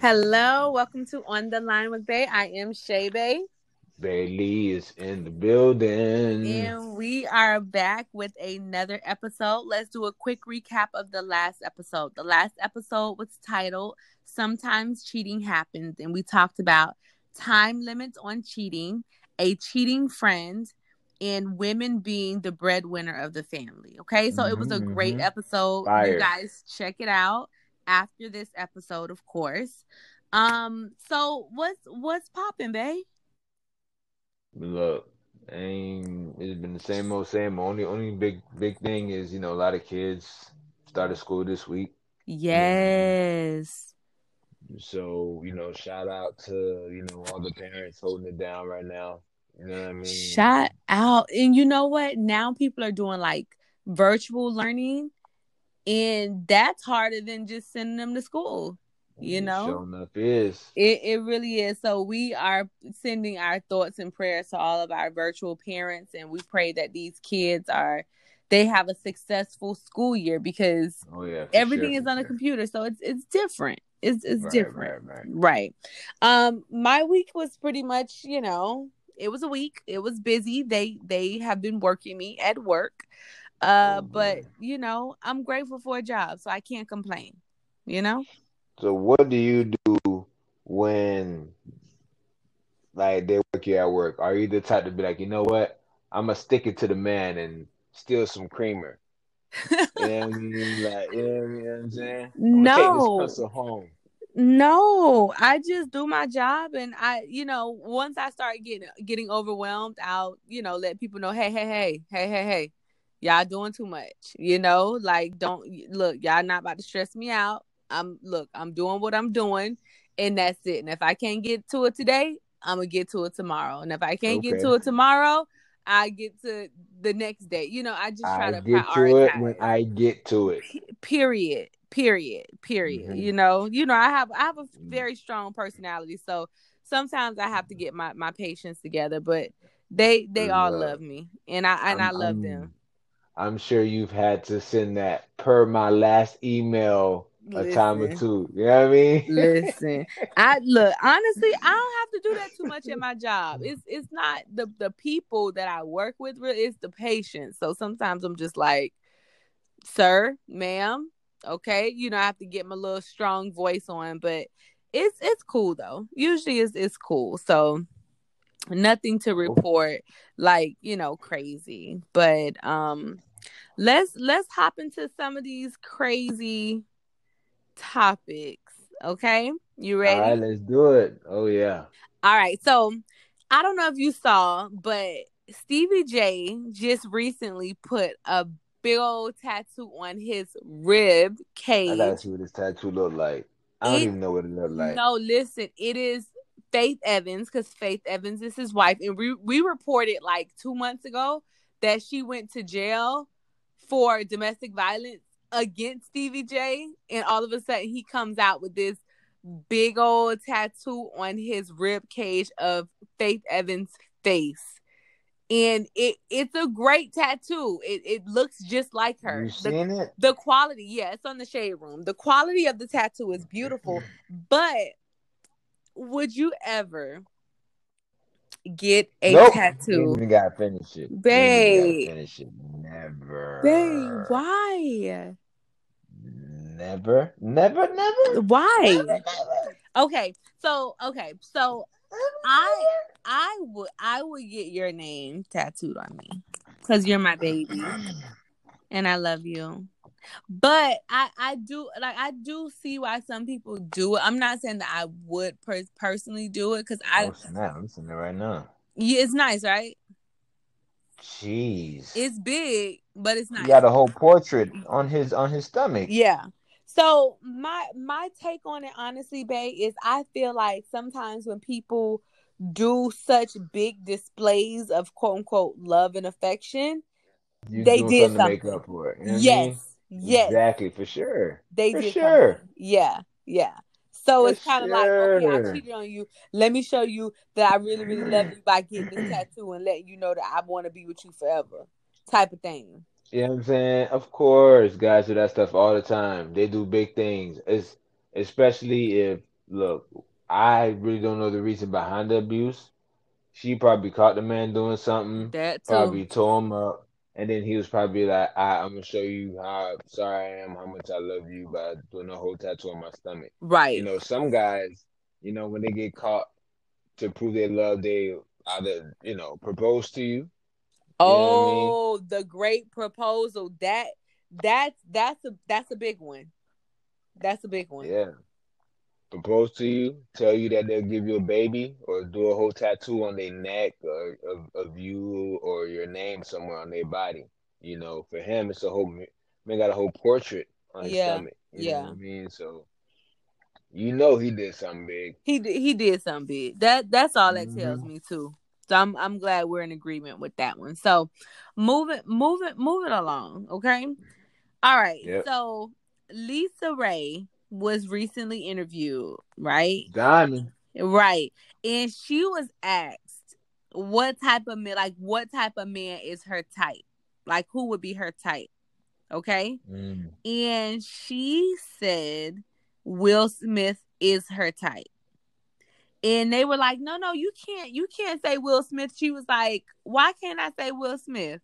Hello, welcome to On the Line with Bay. I am Shay Bay. Bailey is in the building. And we are back with another episode. Let's do a quick recap of the last episode. The last episode was titled Sometimes Cheating Happens, and we talked about time limits on cheating, a cheating friend, and women being the breadwinner of the family. Okay, so mm-hmm, it was a great mm-hmm. episode. Fire. You guys check it out after this episode, of course. Um, so what's what's popping, babe? Look, ain't it's been the same old same. Only only big big thing is you know a lot of kids started school this week. Yes. So you know, shout out to you know all the parents holding it down right now. You know what I mean? Shout out, and you know what? Now people are doing like virtual learning and that's harder than just sending them to school you know? sure enough is. It, it really is. So we are sending our thoughts and prayers to all of our virtual parents and we pray that these kids are they have a successful school year because oh, yeah, everything sure, is on sure. a computer so it's it's different. It's it's right, different. right, right. right. Um my week was pretty much you know it was a week. It was busy. They they have been working me at work uh, oh, but you know, I'm grateful for a job, so I can't complain. You know. So what do you do when, like, they work you at work? Are you the type to be like, you know what, I'm gonna stick it to the man and steal some creamer? you know what I mean? Like, you know what I'm saying? I'm no. Home. No, I just do my job and I, you know, once I start getting getting overwhelmed, I'll, you know, let people know, hey, hey, hey, hey, hey, hey, y'all doing too much you know? Like don't look y'all not about to stress me out. I'm look i'm doing what i'm doing and that's it. And if i can't get to it today i'm gonna get to it tomorrow. And if i can't okay. get to it tomorrow i get to the next day. You know i just try I to get prioritize. to it when i get to it. P- period period period mm-hmm. you know? You know i have i have a mm-hmm. very strong personality so sometimes i have to get my my patients together but they they all love me and i and I'm, i love I'm, them I'm sure you've had to send that per my last email a time or two. You know what I mean? listen, I look honestly, I don't have to do that too much in my job. It's it's not the the people that I work with, it's the patients. So sometimes I'm just like, sir, ma'am, okay, you know, I have to get my little strong voice on, but it's it's cool though. Usually it's it's cool. So nothing to report like, you know, crazy. But um let's let's hop into some of these crazy topics. Okay, you ready? All right, let's do it. Oh yeah. All right, so I don't know if you saw, but Stevie J just recently put a big old tattoo on his rib cage. I gotta see what this tattoo look like. I don't even know what it look like. No, listen, it is Faith Evans because Faith Evans is his wife, and we we reported like two months ago that she went to jail for domestic violence against Stevie J, and all of a sudden he comes out with this big old tattoo on his rib cage of Faith Evans' face. And it it's a great tattoo. It it looks just like her. You the, seen it? The quality, yeah, it's on the shade room. The quality of the tattoo is beautiful. but would you ever get a nope. tattoo. You gotta finish it. Babe. Finish it. Never. Babe, why? Never. Never, never. Why? Never, never. Okay. So okay. So I I would I would get your name tattooed on me. Cause you're my baby. And I love you. But I I do like I do see why some people do it. I'm not saying that I would per- personally do it because I. Oh snap! I'm seeing it right now. Yeah, it's nice, right? Jeez. It's big, but it's nice. He got a whole portrait on his on his stomach. Yeah. So my my take on it, honestly, Bay, is I feel like sometimes when people do such big displays of quote unquote love and affection, you they did something. To make up for it. You know yes. Yes. Exactly, for sure. They for did sure. Yeah, yeah. So for it's kind of sure. like, okay, I cheated on you. Let me show you that I really, really love you by getting this tattoo and letting you know that I want to be with you forever, type of thing. You know what I'm saying? Of course, guys do that stuff all the time. They do big things. It's especially if look, I really don't know the reason behind the abuse. She probably caught the man doing something, That too. probably tore him up, and then he was probably like, I, "I'm gonna show you how sorry I am, how much I love you by doing a whole tattoo on my stomach." right. You know, some guys, you know, when they get caught to prove their love, they either you know propose to you. You know what I mean? oh, the great proposal. That that's that's a that's a big one. That's a big one. Yeah. Propose to you, tell you that they'll give you a baby, or do a whole tattoo on their neck or of, of you or your name somewhere on their body. You know, for him, it's a whole man got a whole portrait on his Yeah, stomach. You yeah. know what I mean? So you know he did something big. He di- he did something big. That that's all that tells Mhm. me too. So I'm I'm glad we're in agreement with that one. So move it move it move it along, okay? All right. Yep. So LisaRaye was recently interviewed, right? Diamond. Right. And she was asked what type of man like what type of man is her type? Like who would be her type? Okay? Mm. And she said Will Smith is her type. And they were like, "No, no, you can't you can't say Will Smith." She was like, "Why can't I say Will Smith?"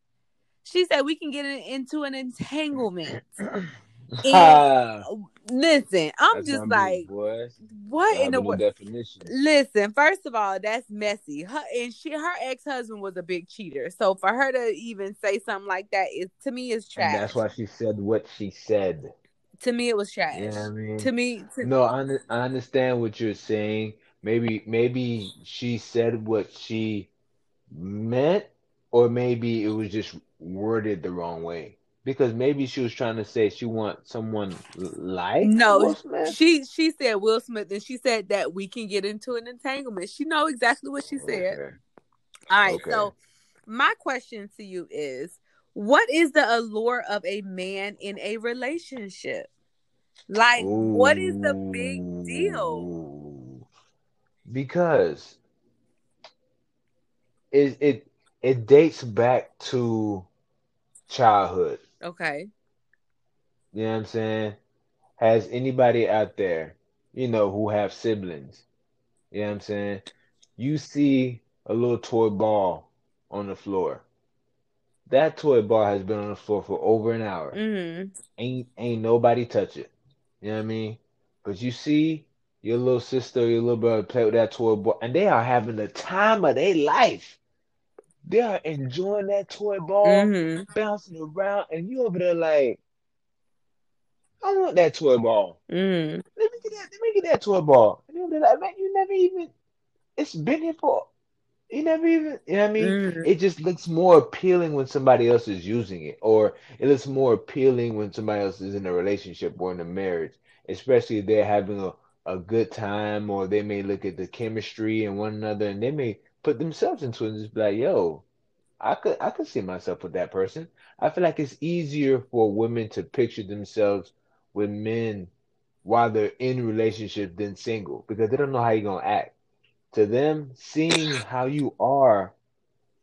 She said we can get into an entanglement. Ah, Listen, I'm that's just like, what in the world? definition. Listen, first of all, that's messy. Her and she, her ex husband was a big cheater. So for her to even say something like that is to me is trash. And that's why she said what she said. to me it was trash. You know I mean? To me, to, No, I, I understand what you're saying. Maybe maybe she said what she meant, or maybe it was just worded the wrong way. Because maybe she was trying to say she wants someone like No, Will Smith. she she said Will Smith, and she said that we can get into an entanglement. She know exactly what she said. Okay. All right, Okay. so my question to you is, what is the allure of a man in a relationship? Like, what is the big deal? Because it it it dates back to childhood. Okay. You know what I'm saying? Has anybody out there, you know, who have siblings? You know what I'm saying? You see a little toy ball on the floor. That toy ball has been on the floor for over an hour. Mm-hmm. Ain't ain't nobody touch it. You know what I mean? But you see your little sister, your little brother play with that toy ball, and they are having the time of their life. They are enjoying that toy ball, Mm-hmm. bouncing around, and you over there like, I want that toy ball. Mm-hmm. Let me get that. Let me get that toy ball. And you'll be like, man, you never even. It's been here for. You never even. You know what I mean? Mm-hmm. It just looks more appealing when somebody else is using it, or it looks more appealing when somebody else is in a relationship or in a marriage, especially if they're having a, a good time, or they may look at the chemistry and one another, and they may put themselves into it just be like, yo, I could I could see myself with that person. I feel like it's easier for women to picture themselves with men while they're in relationship than single because they don't know how you're gonna act. To them, seeing how you are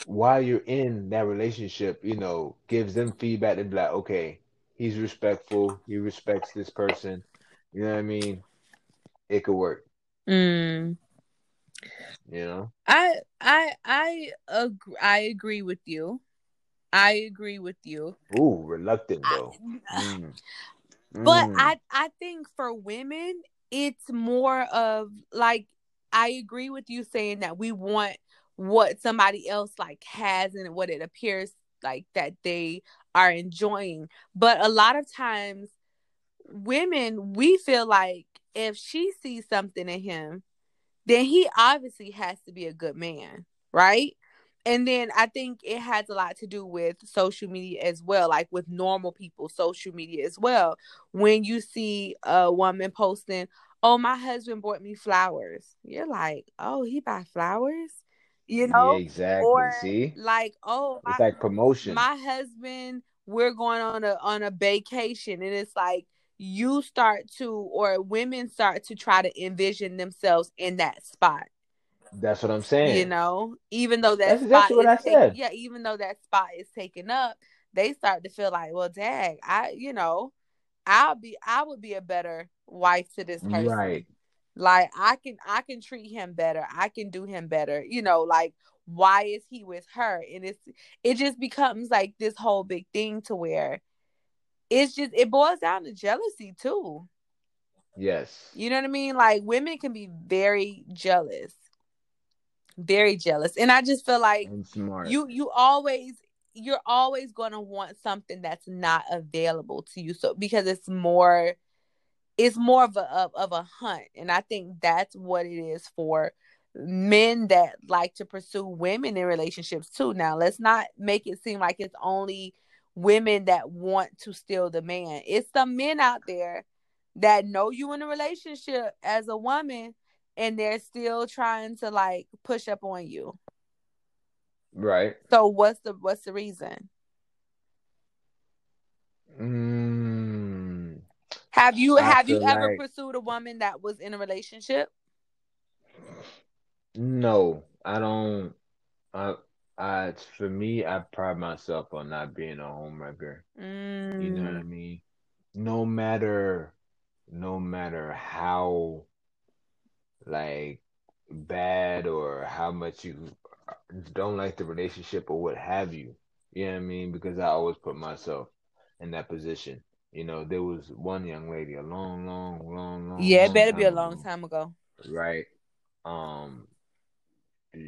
while you're in that relationship, you know, gives them feedback and be like, okay, he's respectful, he respects this person. You know what I mean? It could work, Mm. You know? I I I agree, I agree with you. I agree with you. Ooh, reluctant I- though. Mm. But Mm. I I think for women, it's more of like I agree with you saying that we want what somebody else like has and what it appears like that they are enjoying. But a lot of times women we feel like if she sees something in him, then he obviously has to be a good man, right? And then I think it has a lot to do with social media as well, like with normal people, social media as well. When you see a woman posting, "Oh, my husband bought me flowers," you're like, "Oh, he buy flowers," you know, Yeah, exactly. or See? like, "Oh, It's like promotion. my husband we're going on a on a vacation and it's like you start to or women start to try to envision themselves in that spot That's what I'm saying. you know even though that That's spot exactly what I taken, said. yeah even though that spot is taken up they start to feel like well dang i you know i'll be i would be a better wife to this person Right. Like I can I can treat him better. I can do him better. You know, like why is he with her? And it's it just becomes like this whole big thing to where it's just it boils down to jealousy too. Yes. You know what I mean? Like women can be very jealous. Very jealous. And I just feel like you you always you're always going to want something that's not available to you so because it's more it's more of a of, of a hunt and i think that's what it is for men that like to pursue women in relationships too now let's not make it seem like it's only women that want to steal the man it's the men out there that know you in a relationship as a woman and they're still trying to like push up on you right. so what's the what's the reason Mm, have you I have you ever like pursued a woman that was in a relationship no, I don't. I, I, for me, I pride myself on not being a homewrecker. You know what I mm, mean? No matter, no matter how like bad or how much you don't like the relationship or what have you. You know what I mean? Because I always put myself in that position. You know, there was one young lady a long, long, long, long, yeah it better be a long ago, time ago right? Um,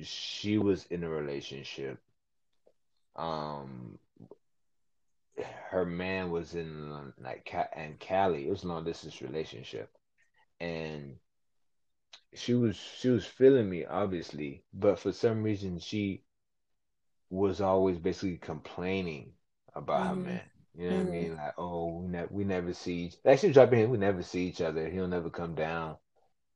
she was in a relationship. Um, her man was in like and Cali. It was a long distance relationship, and she was she was feeling me obviously, but for some reason she was always basically complaining about her hmm man. You know what I hmm mean? Like, oh, we never we never see each like she dropping him, we never see each other. He'll never come down.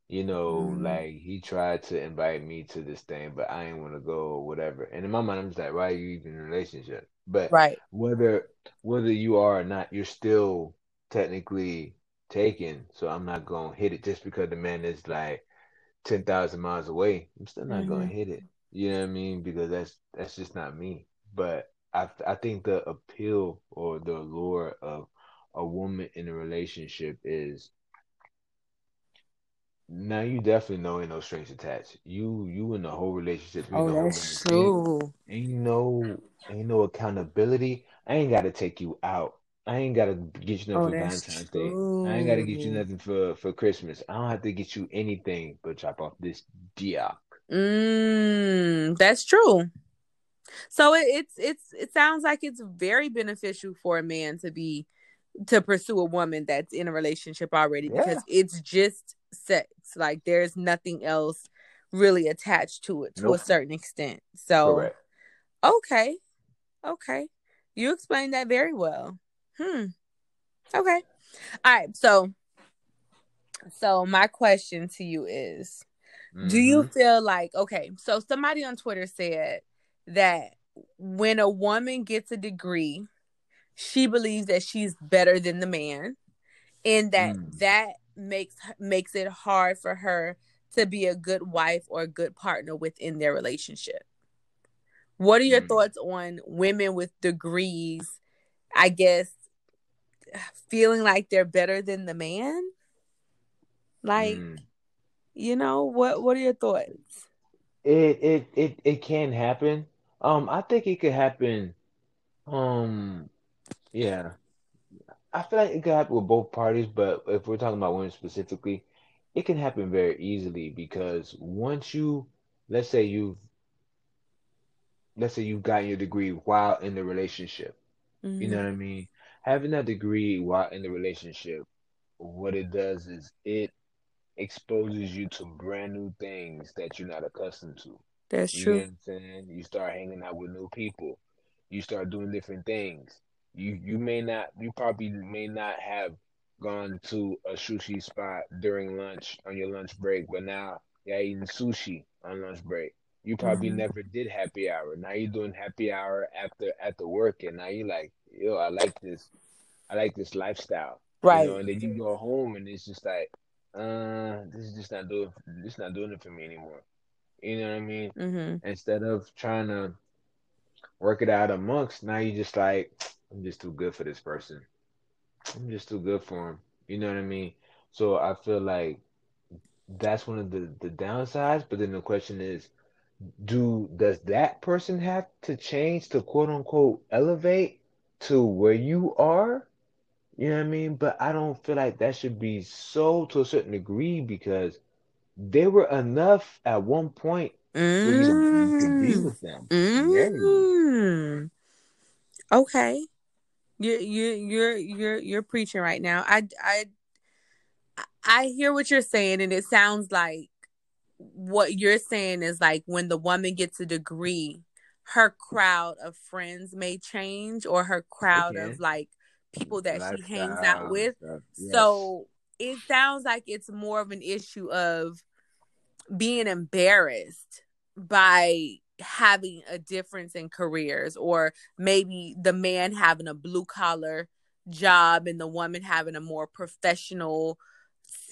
You know, hmm like he tried to invite me to this thing, but I didn't want to go or whatever. And in my mind, I'm just like, why are you even in a relationship? But right whether whether you are or not, you're still technically taken. So I'm not gonna hit it just because the man is like ten thousand miles away. I'm still not gonna hmm hit it. You know what I mean? Because that's that's just not me. But I I think the appeal or the allure of a woman in a relationship is now you definitely know ain't no strings attached. You you in the whole relationship, you oh that's marriage. Ain't true ain't no ain't no accountability. I ain't gotta take you out. I ain't gotta get you oh nothing for that's Valentine's Day. I ain't gotta get you nothing for for Christmas. I don't have to get you anything but drop off this diak. mm, that's true so it, it's it's it sounds like it's very beneficial for a man to be to pursue a woman that's in a relationship already Yeah. because it's just sex. Like there's nothing else really attached to it to a certain extent. So Correct. okay, okay, you explained that very well. Hmm. Okay. All right. So so my question to you is do you Mm-hmm. feel like okay so somebody on twitter said that when a woman gets a degree she believes that she's better than the man and that Mm. that makes makes it hard for her to be a good wife or a good partner within their relationship what are your Mm. thoughts on women with degrees i guess feeling like they're better than the man like Mm. you know what what are your thoughts It it it it can happen. Um, I think it could happen. Um, yeah. I feel like it could happen with both parties, but if we're talking about women specifically, it can happen very easily because once you, let's say you've, let's say you've gotten your degree while in the relationship, you know mm-hmm. what I mean? Having that degree while in the relationship, what it does is it exposes you to brand new things that you're not accustomed to. that's You get true what I'm saying? You start hanging out with new people. You start doing different things. You you may not you probably may not have gone to a sushi spot during lunch on your lunch break, but now you're eating sushi on lunch break. You probably mm-hmm. never did happy hour. Now you're doing happy hour after after work and now you're like, yo, I like this I like this lifestyle. You right know, and then you go home and it's just like, uh, this is just not doing this not doing it for me anymore. You know what I mean? mm-hmm. Instead of trying to work it out amongst, now you just like, I'm just too good for this person. I'm just too good for him. You know what I mean? So I feel like that's one of the the downsides. But then the question is, do does that person have to change to quote unquote elevate to where you are? You know what I mean? But I don't feel like that should be so to a certain degree because they were enough at one point for you to, to be Mm. with them. Mm. Okay. You you you're you're you're preaching right now. I I I hear what you're saying and it sounds like what you're saying is like when the woman gets a degree, her crowd of friends may change or her crowd of like people that she hangs out with. Yes. So it sounds like it's more of an issue of being embarrassed by having a difference in careers or maybe the man having a blue collar job and the woman having a more professional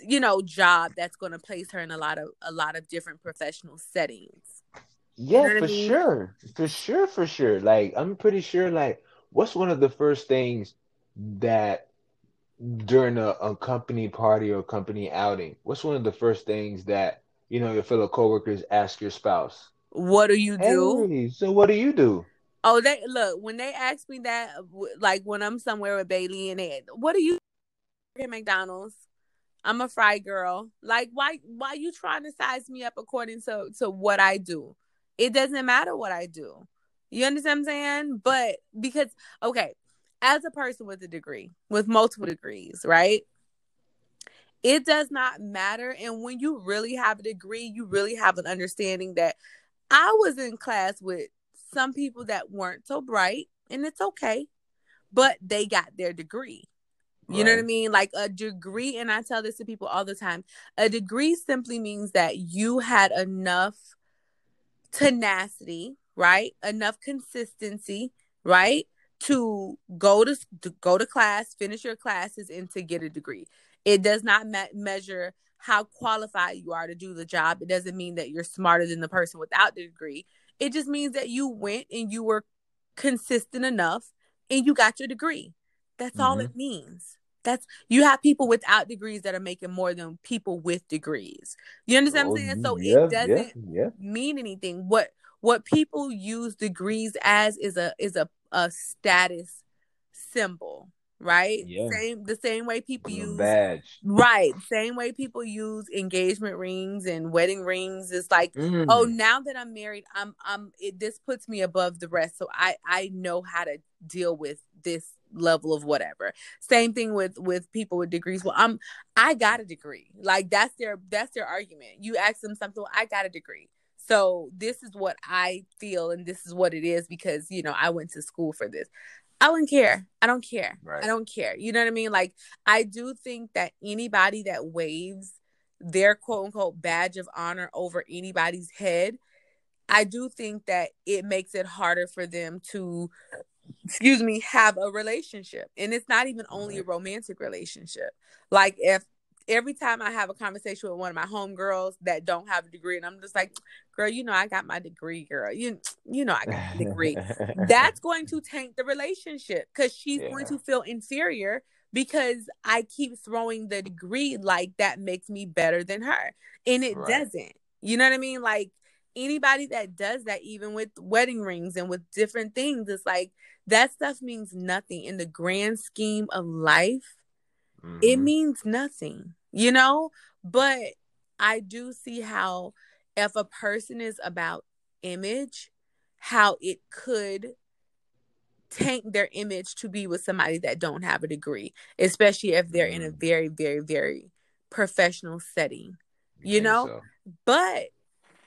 you know job that's going to place her in a lot of a lot of different professional settings Yeah, know what I for mean? sure. For sure, for sure. Like I'm pretty sure like what's one of the first things that during a, a company party or company outing, what's one of the first things that, you know, your fellow coworkers ask your spouse? What do you do? Hey, so what do you do? oh they look when they ask me that like when i'm somewhere with bailey and they what do you at mcdonald's? I'm a fry girl. Like why why you trying to size me up according to to what i do? It doesn't matter what i do. You understand what i'm saying? But because okay as a person with a degree with multiple degrees right? It does not matter. And when you really have a degree you really have an understanding that i was in class with some people that weren't so bright and it's okay but they got their degree you know what I mean? Like a degree, and I tell this to people all the time a degree simply means that you had enough tenacity, right? Enough consistency, right? To go to, to go to class, finish your classes, and to get a degree. It does not me- measure how qualified you are to do the job. It doesn't mean that you're smarter than the person without the degree. It just means that you went and you were consistent enough and you got your degree. That's all Mhm. it means. That's you have people without degrees that are making more than people with degrees. You understand what I'm Oh, saying? So yeah, it doesn't yeah, yeah. mean anything. What what people use degrees as is a is a, a status symbol, right? Yeah. Same the same way people A use badge. right, same way people use engagement rings and wedding rings. It's like Mm. oh now that i'm married i'm i'm it, this puts me above the rest so i i know how to deal with this level of whatever same thing with with people with degrees well i'm i got a degree like that's their that's their argument you ask them something well, i got a degree so this is what i feel and this is what it is because you know i went to school for this i wouldn't care i don't care Right. i don't care you know what i mean like i do think that anybody that waves their quote unquote badge of honor over anybody's head, I do think that it makes it harder for them to, excuse me, have a relationship. And it's not even only a romantic relationship. Like if every time I have a conversation with one of my homegirls that don't have a degree, and I'm just like, girl, you know, I got my degree, girl. You, you know, I got a degree that's going to taint the relationship because she's going to feel inferior because I keep throwing the degree like that makes me better than her. And it Right. doesn't. You know what I mean? Like anybody that does that, even with wedding rings and with different things, it's like that stuff means nothing in the grand scheme of life it Mhm. means nothing, you know? But I do see how if a person is about image, how it could tank their image to be with somebody that don't have a degree, especially if they're in a Mm. very, very, very professional setting. You know? so? But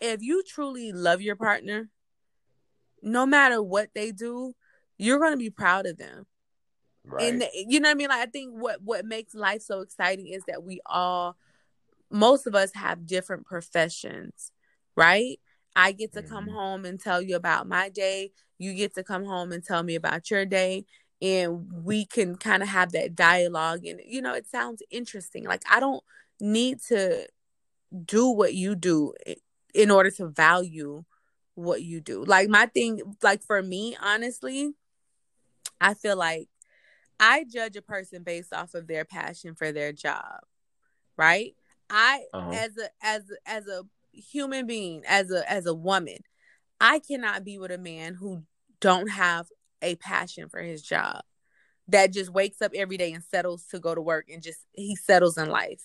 if you truly love your partner, no matter what they do, you're going to be proud of them Right. and you know what I mean. Like I think what what makes life so exciting is that we all, most of us have different professions, right? I get to come Mhm. home and tell you about my day. You get to come home and tell me about your day, and we can kind of have that dialogue. And you know, it sounds interesting. Like I don't need to do what you do in order to value what you do. Like my thing, like for me, honestly, I feel like I judge a person based off of their passion for their job, right? I Uh-huh. as a as a, as a human being, as a as a woman, I cannot be with a man who don't have a passion for his job. That just wakes up every day and settles to go to work and just he settles in life.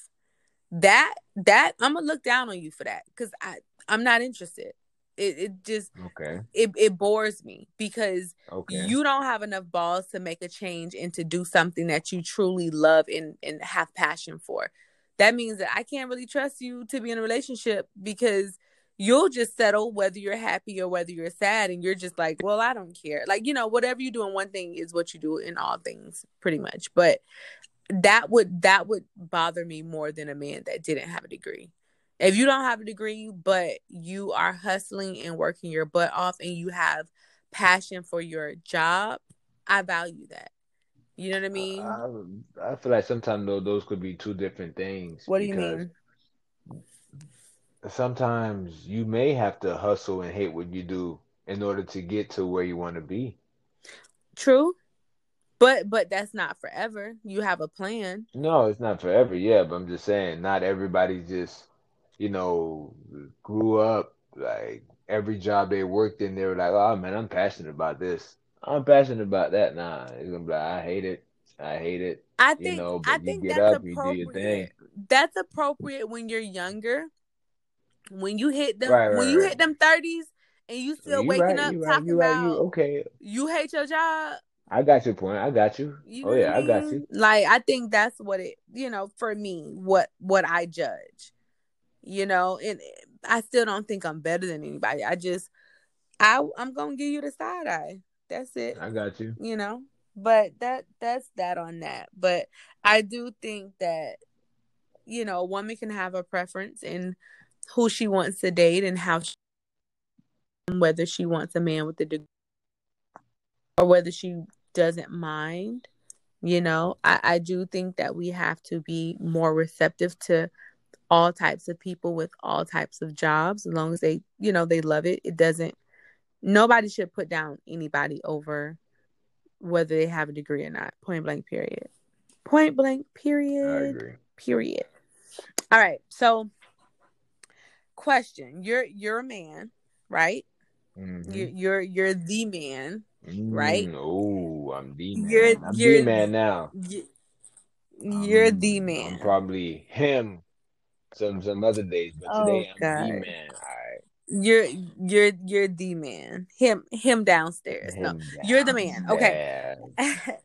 That that I'm gonna look down on you for that because I I'm not interested. It it just Okay. it, it bores me because Okay. you don't have enough balls to make a change and to do something that you truly love and, and have passion for. That means that I can't really trust you to be in a relationship because you'll just settle whether you're happy or whether you're sad and you're just like, well, I don't care. Like, you know, whatever you do in one thing is what you do in all things pretty much. But that would that would bother me more than a man that didn't have a degree. If you don't have a degree, but you are hustling and working your butt off and you have passion for your job, I value that. You know what I mean? I, I feel like sometimes though those could be two different things what do you mean? sometimes you may have to hustle and hate what you do in order to get to where you want to be. True. But but that's not forever. You have a plan. No, it's not forever, yeah, but I'm just saying not everybody just, you know, grew up like every job they worked in, they were like, oh man, I'm passionate about this. I'm passionate about that. Nah, it's gonna be like, I hate it. I hate it. I You think know, I but you think get that's up, you do your thing. appropriate. That's appropriate when you're younger. When you hit them Right, when you right. hit them thirties and you still You waking right, up you talking you right, you about okay. you hate your job, I got your point. I got you. you Oh yeah, I I got you. Like I think that's what it you know, for me, what what I judge. You know, and I still don't think I'm better than anybody. I just I I'm gonna give you the side eye. That's it. I got you. you know but that that's that on that but i do think that you know a woman can have a preference in who she wants to date and how she, whether she wants a man with a degree or whether she doesn't mind you know I, I do think that we have to be more receptive to all types of people with all types of jobs as long as they you know they love it it doesn't nobody should put down anybody over whether they have a degree or not. Point blank, period. Point blank, I period. agree. Period. All right. So, question: You're you're a man, right? Mm-hmm. You're you're you're the man. right? Mm, oh, I'm the man. You're- I'm you're- the man now. You- You're I'm- the I'm man. probably him some some other days, but Oh, today I'm the God. man. All right. You're you're you're the man. Him him downstairs. No. Him you're the man. Okay.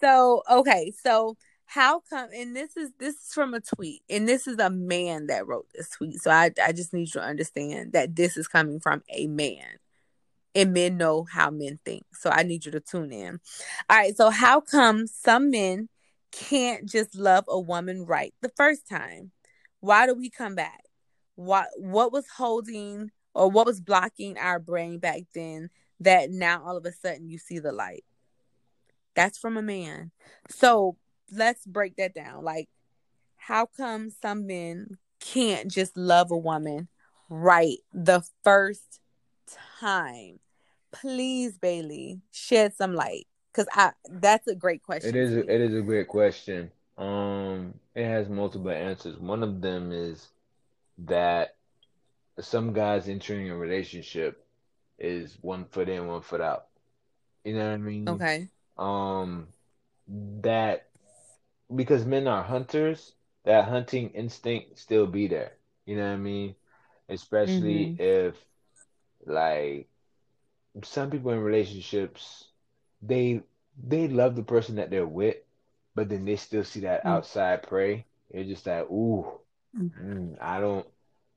so okay so how come and this is this is from a tweet and this is a man that wrote this tweet so i i just need you to understand that this is coming from a man and men know how men think so i need you to tune in all right so how come some men can't just love a woman right the first time why do we come back what what was holding or what was blocking our brain back then that now all of a sudden you see the light that's from a man. So let's break that down. Like, how come some men can't just love a woman right the first time? Please, Bailey, shed some light. Cause I that's a great question. it is a, it is a great question. Um, it has multiple answers. One of them is that some guys entering a relationship is one foot in, one foot out. You know what I mean? Okay. Um, that because men are hunters, that hunting instinct still be there. You know what I mean? Especially if like some people in relationships, they they love the person that they're with, but then they still see that Mm. outside prey. They're just like, ooh, Mm. mm, I don't,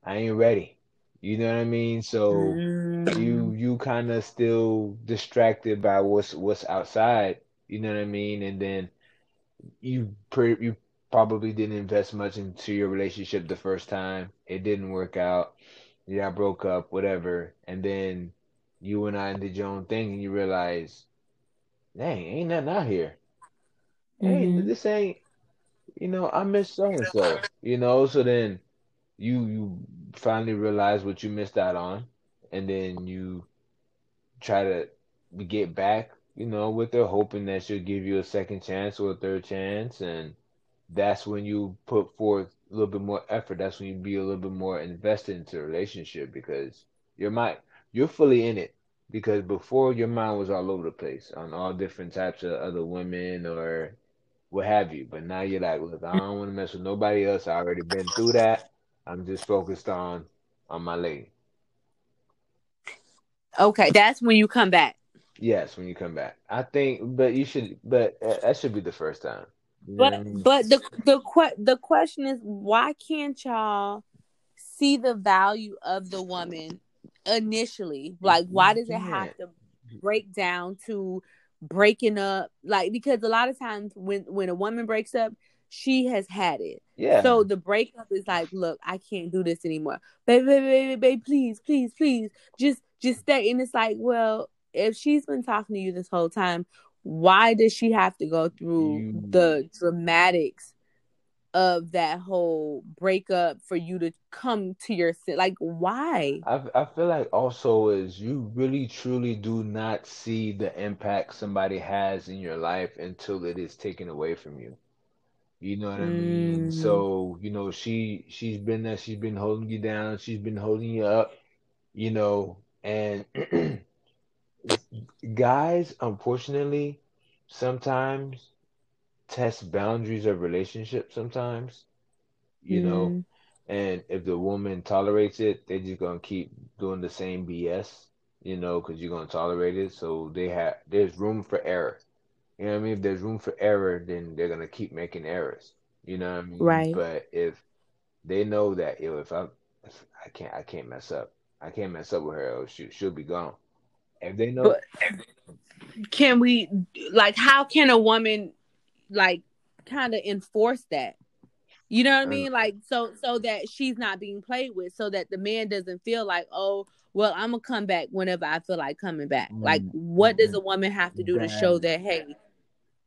I ain't ready. You know what I mean? So Mm. you you kind of still distracted by what's what's outside. You know what I mean? And then you pre you probably didn't invest much into your relationship the first time. It didn't work out. Yeah, I broke up, whatever. And then you went out and did your own thing, and you realize, dang, ain't nothing out here. Hey, Mhm. this ain't, you know, I miss so and so. You know, so then you you finally realize what you missed out on, and then you try to get back, you know, with her, hoping that she'll give you a second chance or a third chance, and that's when you put forth a little bit more effort. That's when you be a little bit more invested into a relationship because your mind, you're fully in it. Because before your mind was all over the place on all different types of other women or what have you. But now you're like, look, I don't want to mess with nobody else. I already been through that. I'm just focused on on my lady. Okay, that's when you come back. Yes, when you come back. I think, but you should, but uh, that should be the first time. You but but the the que- the question is, why can't y'all see the value of the woman initially? Like, why does it have to break down to breaking up? Like, because a lot of times when when a woman breaks up, she has had it. Yeah. So the breakup is like, look, I can't do this anymore. Baby, baby, baby, baby, please, please, please, just just stay. And it's like, well, if she's been talking to you this whole time, why does she have to go through you... the dramatics of that whole breakup for you to come to your like why I, I feel like also is you really truly do not see the impact somebody has in your life until it is taken away from you you know what I mean? Mm. So, you know, she she's been there, she's been holding you down, she's been holding you up, you know, and guys unfortunately sometimes test boundaries of relationships sometimes, you mm. know, and if the woman tolerates it, they're just gonna keep doing the same BS, you know, because you're gonna tolerate it. So they have there's room for error. You know what I mean? If there's room for error, then they're gonna keep making errors. You know what I mean? Right. But if they know that yo, if I if I can't I can't mess up. I can't mess up with her or she she'll be gone. If they know but can we like how can a woman like kind of enforce that? You know what I mean? Like so so that she's not being played with, so that the man doesn't feel like, oh, well, I'm gonna come back whenever I feel like coming back. Like, what does a woman have to do to show that, hey,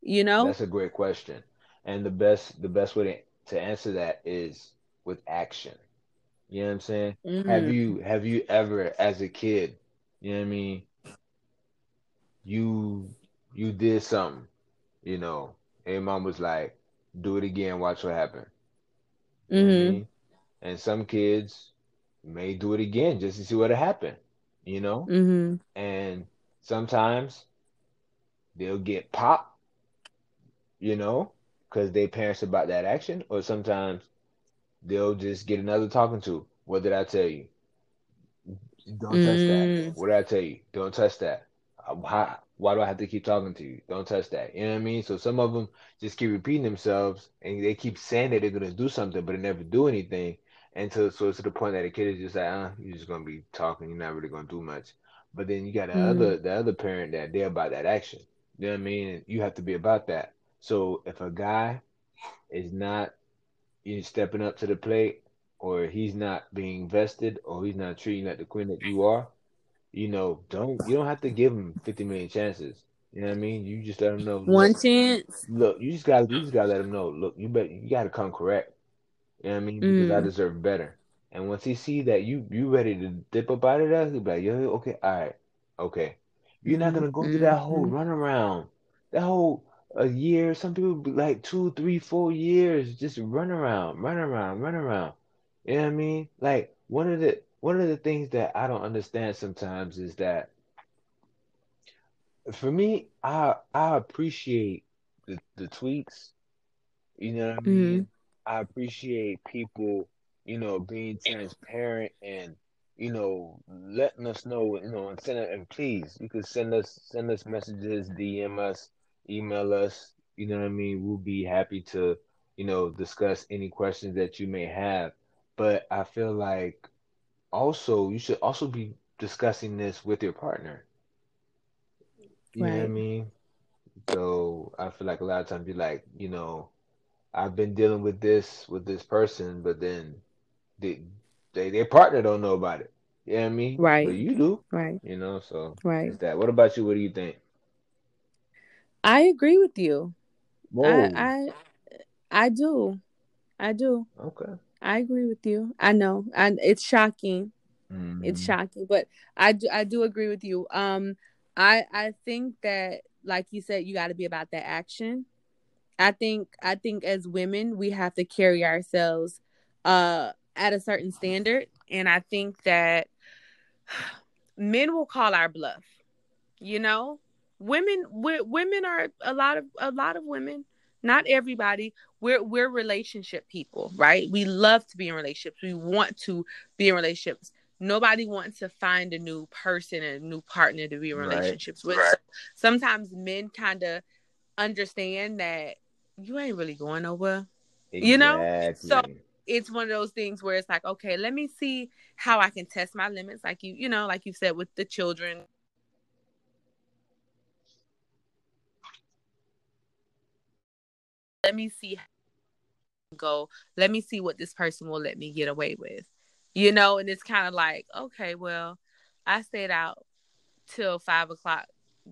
you know? That's a great question. And the best the best way to, to answer that is with action. You know what I'm saying? Mm-hmm. Have you have you ever as a kid, you know what I mean? You you did something, you know, and mom was like, do it again, watch what happens. Mm-hmm. You know I mean? And some kids may do it again just to see what happened, you know? Mm-hmm. And sometimes they'll get popped you know, because they parents about that action, or sometimes they'll just get another talking to. What did I tell you? Don't touch mm. that. What did I tell you? Don't touch that. How, why do I have to keep talking to you? Don't touch that. You know what I mean? So some of them just keep repeating themselves and they keep saying that they're gonna do something, but they never do anything. Until so it's to the point that the kid is just like, uh, you're just gonna be talking, you're not really gonna do much. But then you got the mm. other the other parent that they're about that action. You know what I mean? You have to be about that. So if a guy is not you know, stepping up to the plate, or he's not being vested, or he's not treating like the queen that you are, you know, don't you don't have to give him fifty million chances. You know what I mean? You just let him know one look, chance. Look, you just gotta you just gotta let him know. Look, you bet you gotta come correct. You know what I mean? Because mm. I deserve better. And once he see that you you ready to dip up out of that, he'll be like, yo, okay, all right, okay. You're not gonna go through that whole mm-hmm. run around, that whole a year. Some people be like two, three, four years just run around, run around, run around. You know what I mean? Like one of the one of the things that I don't understand sometimes is that for me, I I appreciate the, the tweets. You know what I mean? Mm-hmm. I appreciate people, you know, being transparent and you know letting us know, you know, and send it. And please, you could send us send us messages, DM us, email us. You know what I mean? We'll be happy to, you know, discuss any questions that you may have. But I feel like also you should also be discussing this with your partner. You right. know what I mean? So I feel like a lot of times you're like, you know, I've been dealing with this with this person, but then they, they their partner don't know about it. You know what I mean? Right. But you do. Right. You know, so right. Is that. What about you? What do you think? I agree with you. I, I I do. I do. Okay. I agree with you. I know. And it's shocking. Mm-hmm. It's shocking, but I do I do agree with you. Um I I think that like you said you got to be about that action. I think I think as women we have to carry ourselves uh at a certain standard and i think that men will call our bluff you know women we, women are a lot of a lot of women not everybody we're we're relationship people right we love to be in relationships we want to be in relationships nobody wants to find a new person and a new partner to be in relationships right. with right. sometimes men kind of understand that you ain't really going nowhere exactly. you know so it's one of those things where it's like, okay, let me see how I can test my limits, like you, you know, like you said with the children. Let me see go. Let me see what this person will let me get away with. You know, and it's kind of like, okay, well, I stayed out till five o'clock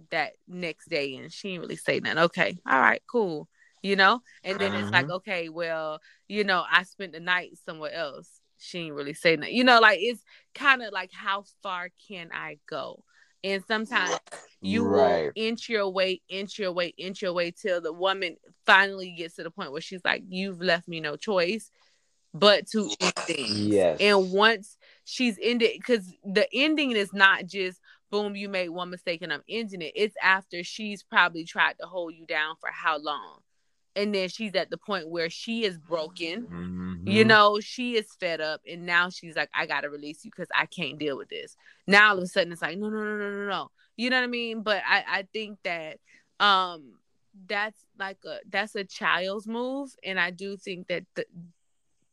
that next day and she didn't really say nothing. Okay, all right, cool you know? And then it's like, mm-hmm. okay, well, you know, I spent the night somewhere else. She ain't really say that. You know, like it's kind of like how far can I go? And sometimes you right. will inch your way, inch your way, inch your way till the woman finally gets to the point where she's like, You've left me no choice but to end things. Yes. And once she's ended, because the ending is not just boom, you made one mistake and I'm ending it. It's after she's probably tried to hold you down for how long? And then she's at the point where she is broken. Mm-hmm. you know she is fed up and now she's like i gotta release you because i can't deal with this. Now all of a sudden it's like no no no no no no. You know what i mean? But i i think that um that's like a that's a child's move and i do think that the,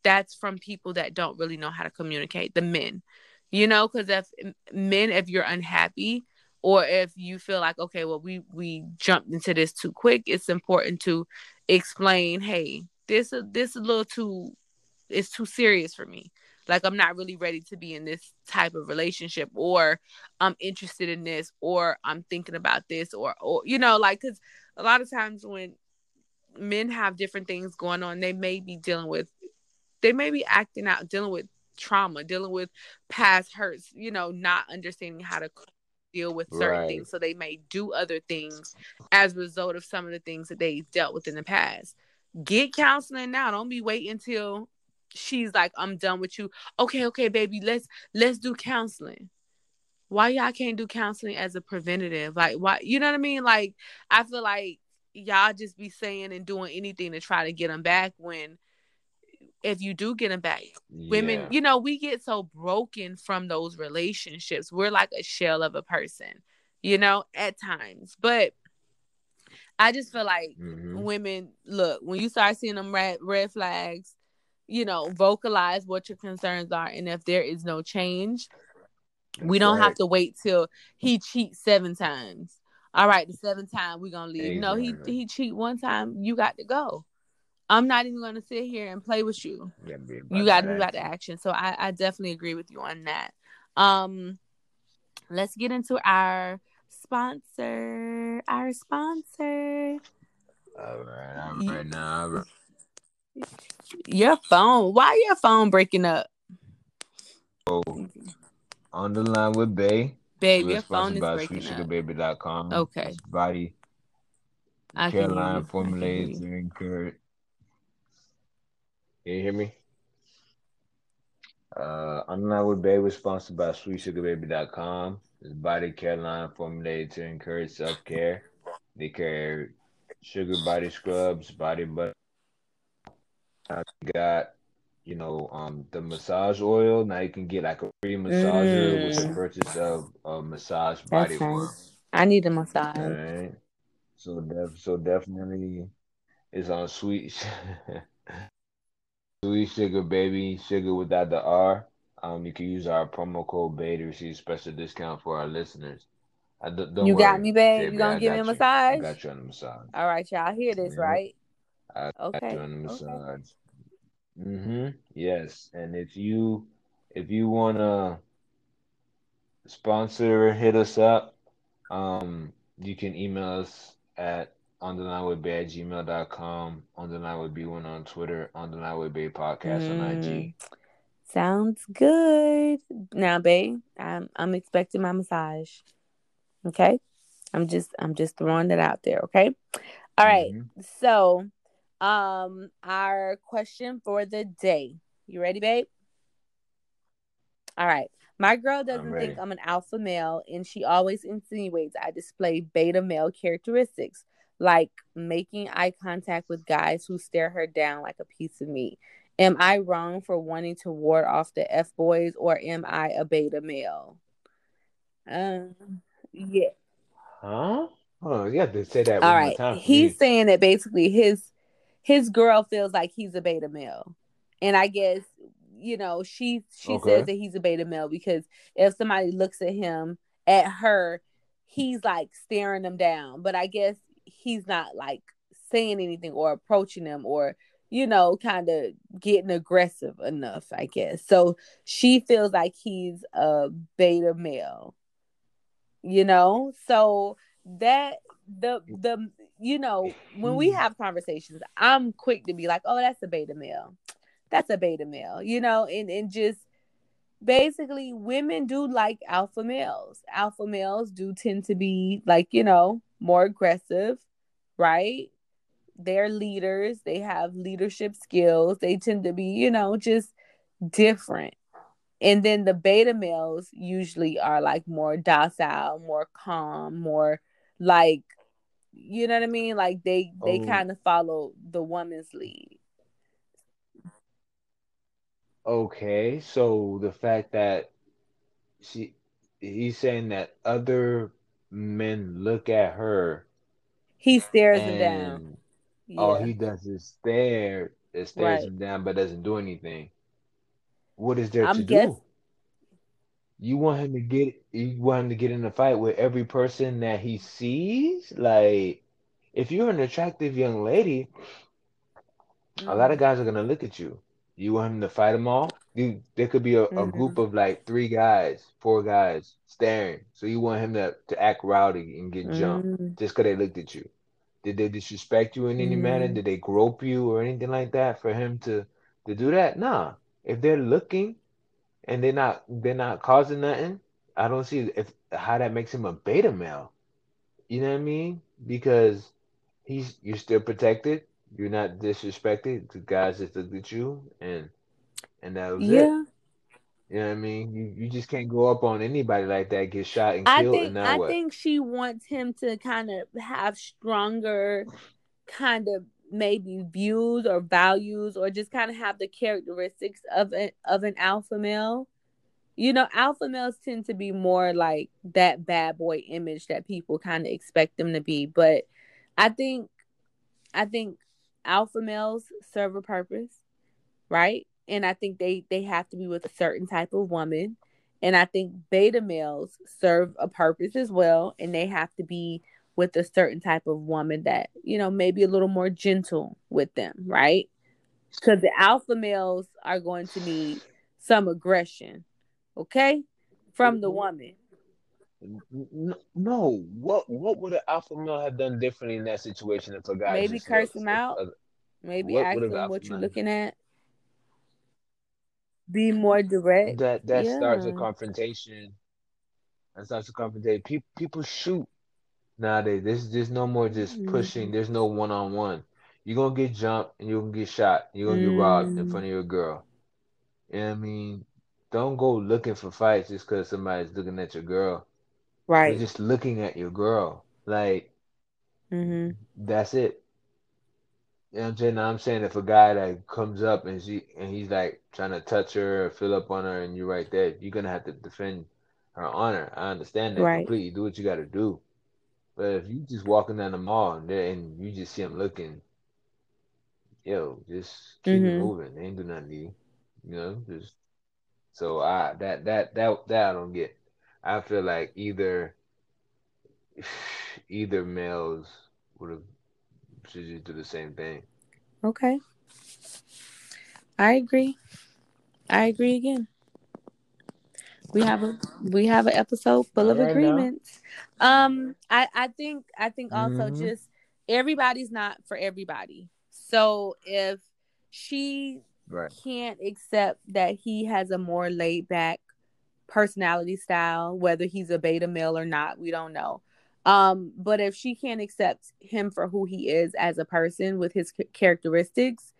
that's from people that don't really know how to communicate the men. You know because if men if you're unhappy or if you feel like okay well we we jumped into this too quick it's important to explain hey this is this is a little too it's too serious for me. Like i'm not really ready to be in this type of relationship or i'm interested in this or i'm thinking about this or or you know like because a lot of times when men have different things going on they may be dealing with they may be acting out dealing with trauma dealing with past hurts you know not understanding how to deal with certain right. things. So they may do other things as a result of some of the things that they dealt with in the past. Get counseling now. Don't be waiting until she's like, I'm done with you. Okay, okay, baby, let's let's do counseling. Why y'all can't do counseling as a preventative? Like why you know what I mean? Like I feel like y'all just be saying and doing anything to try to get them back when if you do get them back. Yeah. Women, you know, we get so broken from those relationships. We're like a shell of a person, you know, at times. But I just feel like mm-hmm. women, look, when you start seeing them red, red flags, you know, vocalize what your concerns are. And if there is no change, That's we don't right. have to wait till he cheats seven times. All right, the seventh time we're gonna leave. Exactly. No, he he cheat one time, you got to go. I'm not even going to sit here and play with you. You got to be about the action. So I, I definitely agree with you on that. Um, let's get into our sponsor. Our sponsor. All right, all right now. Right. Your phone. Why your phone breaking up? Oh, on the line with Bay. Babe, your phone is breaking up. SweetSugarBaby.com. Okay. Body. I Caroline formulates and encourage can you hear me? Uh, I'm not with Babe was sponsored by SweetSugarBaby.com. It's body care line formulated to encourage self care. They carry sugar body scrubs, body butter. I got, you know, um, the massage oil. Now you can get like a free massager mm. with the mm. purchase of a massage body oil. I need a massage. All right. So, def- so definitely, it's on sweet. Sweet Sugar Baby, sugar without the R. Um, you can use our promo code BAY to receive special discount for our listeners. I, don't you worry, got me, babe. you gonna give me a massage? I got you on the massage. All right, y'all hear this, yeah. right? I okay. got you on the massage. Okay. Mm-hmm. Yes, and if you if you wanna sponsor, hit us up. Um, you can email us at on the line with Bay at gmail.com, on the line with B1 on Twitter, on the line with Bay podcast mm. on IG. Sounds good. Now, Bay, I'm I'm expecting my massage. Okay. I'm just I'm just throwing it out there, okay? All right. mm-hmm. So um our question for the day You ready, babe? All right. My girl doesn't ready. think I'm an alpha male, and she always insinuates I display beta male characteristics, like making eye contact with guys who stare her down like a piece of meat. Am I wrong for wanting to ward off the F boys, or am I a beta male? Um, yeah. Huh? Oh, you have to say that All one more time. He's me. saying that basically his his girl feels like he's a beta male. And I guess, you know, she she Okay. says that he's a beta male because if somebody looks at him at her, he's like staring them down. But I guess he's not like saying anything or approaching them or you know, kind of getting aggressive enough, I guess. So she feels like he's a beta male. You know? So that the the you know, when we mm. have conversations, I'm quick to be like, "Oh, that's a beta male. That's a beta male." You know, and and just basically women do like alpha males. Alpha males do tend to be like, you know, more aggressive, right? They're leaders, they have leadership skills. They tend to be, you know, just different. And then the beta males usually are like more docile, more calm, more like you know what I mean? Like they they Oh. kind of follow the woman's lead. Okay, so the fact that she he's saying that other men look at her He stares them down. and Yeah. all he does is stare, it stares Right. him down but doesn't do anything. What is there I'm to guess do? You want him to get you want him to get in a fight with every person that he sees? Like if you're an attractive young lady, a lot of Mhm. guys are gonna look at you. You want him to fight them all? You, there could be a, a group of like three guys, four guys staring. So you want him to, to act rowdy and get jumped Mm, just because they looked at you. Did they disrespect you in any manner? mm, Did they grope you or anything like that for him to to do that? Nah. If they're looking and they're not they're not causing nothing, I don't see if how that makes him a beta male. You know what I mean? Because he's you're still protected. You're not disrespected. The guys just looked at you and and that was it. yeah. You know what I mean? You you just can't go up on anybody like that, get shot and I killed, think and I what? think she wants him to kind of have stronger kind of maybe views or values or just kind of have the characteristics of an of an alpha male. You know, alpha males tend to be more like that bad boy image that people kind of expect them to be, but I think I think alpha males serve a purpose, right? And I think they they have to be with a certain type of woman. And I think beta males serve a purpose as well, and they have to be with a certain type of woman that, you know, maybe a little more gentle with them, right? Because the alpha males are going to need some aggression, okay? From the mm-hmm. woman. No, what what would an alpha male have done differently in that situation if a guy Maybe curse him out. Maybe what ask them alpha what you're looking at. Be more direct. That that starts a confrontation. That starts a confrontation. People people shoot nowadays. There's there's no more just pushing. Mm. There's no one on one. You're gonna get jumped and you're gonna get shot. You're gonna get robbed in Mm. front of your girl. You know what I mean? Don't go looking for fights just because somebody's looking at your girl. They're Right. just looking at your girl. Like hmm that's it. You know what I'm saying? Now I'm saying if a guy that comes up and she and he's like trying to touch her or fill up on her and you're right there, you're gonna have to defend her honor. I understand that Right. completely. Do what you gotta do. But if you just walking down the mall and, and you just see him looking, yo, just keep it hmm moving. They ain't do nothing to you. You know, just so I that that that that I don't get. I feel like either either males would have should just do the same thing. Okay. I agree. I agree again. We have a we have an episode full All of right now. agreements. Um, I I think I think also hmm just everybody's not for everybody. So if she Right. can't accept that he has a more laid back personality style, whether he's a beta male or not, we don't know. Um, but if she can't accept him for who he is as a person with his cha- characteristics,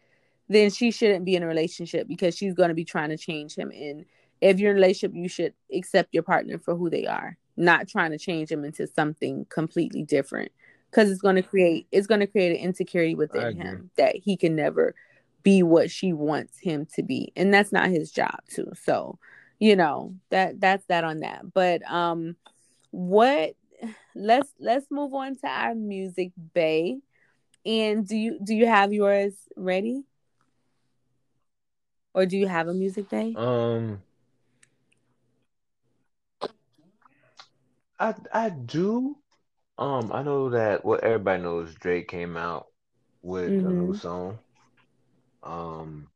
then she shouldn't be in a relationship because she's going to be trying to change him. And if you're in a relationship, you should accept your partner for who they are, not trying to change them into something completely different. Because it's going to create it's going to create an insecurity within him that he can never be what she wants him to be, and that's not his job too. So, you know that that's that on that. But um, what? Let's let's move on to our music bay. And do you do you have yours ready? Or do you have a music bay? Um, I I do. Um, I know that what well, everybody knows Drake came out with mm-hmm. a new mm-hmm. song. Um,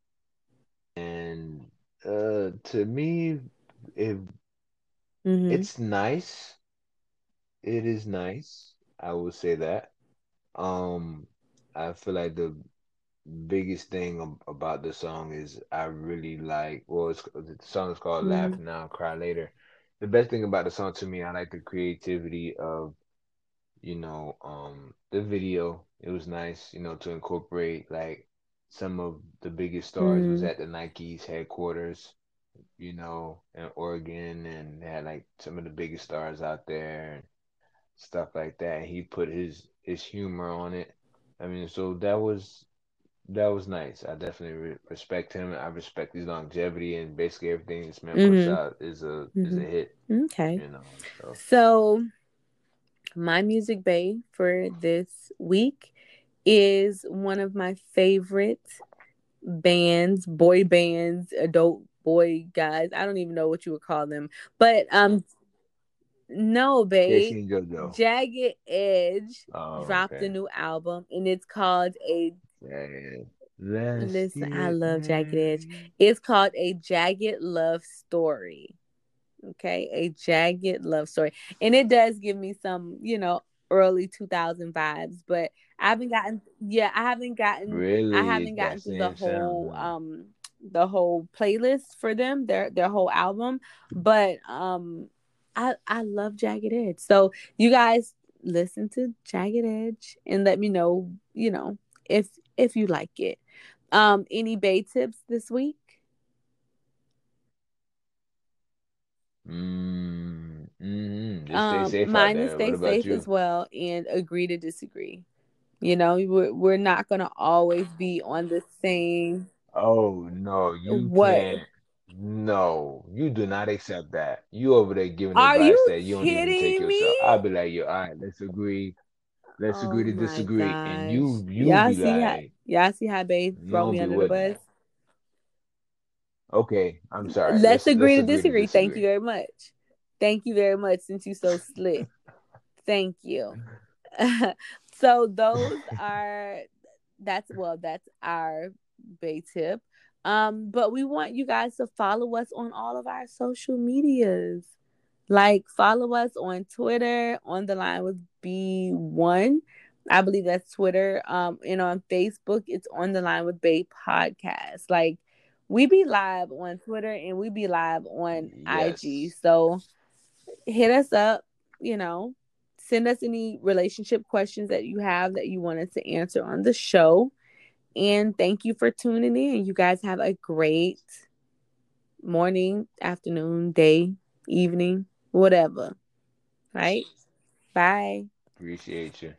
and uh, to me, it mm-hmm. it's nice. It is nice. I will say that. Um, I feel like the biggest thing about the song is I really like. Well, the song is called mm-hmm. "Laugh Now, Cry Later." The best thing about the song to me, I like the creativity of, you know, um, the video. It was nice, you know, to incorporate like some of the biggest stars mm-hmm. was at the Nike's headquarters, you know, in Oregon, and they had like some of the biggest stars out there stuff like that. He put his his humor on it. I mean, so that was that was nice. I definitely re- respect him. I respect his longevity and basically everything this man mm-hmm. puts out is a mm-hmm. is a hit. Okay. You know. So. so my music bay for this week is one of my favorite bands, boy bands, adult boy guys. I don't even know what you would call them. But um no, babe. Jagged Edge oh, dropped okay. a new album and it's called a Listen, I love Jagged Edge. It's called a Jagged Love Story. Okay, a Jagged Love Story. And it does give me some, you know, early 2000 vibes, but I haven't gotten yeah, I haven't gotten really I haven't gotten through the whole um the whole playlist for them, their their whole album, but um I I love Jagged Edge. So you guys listen to Jagged Edge and let me know, you know, if if you like it. Um, any bay tips this week? Mm, mm-hmm. um, stay safe mine is stay safe you? as well and agree to disagree. You know, we're we're not gonna always be on the same. Oh no, you what? can't. No, you do not accept that. You over there giving Are advice you that you don't even take me? yourself. I'll be like, yo, all right, let's agree. Let's oh agree to oh disagree. Gosh. And you you y'all see like, how, y'all see how babe throw me under the bus. Okay, I'm sorry. Let's, let's agree, let's to, disagree. to disagree. Thank you very much. Thank you very much since you so slick. Thank you. so those are that's well, that's our bay tip. Um, but we want you guys to follow us on all of our social medias. Like follow us on Twitter on the line with B1. I believe that's Twitter. Um, and on Facebook, it's on the line with Bay Podcast. Like we be live on Twitter and we be live on yes. IG. So hit us up, you know, send us any relationship questions that you have that you want us to answer on the show. And thank you for tuning in. You guys have a great morning, afternoon, day, evening whatever. Right? Bye. Appreciate you.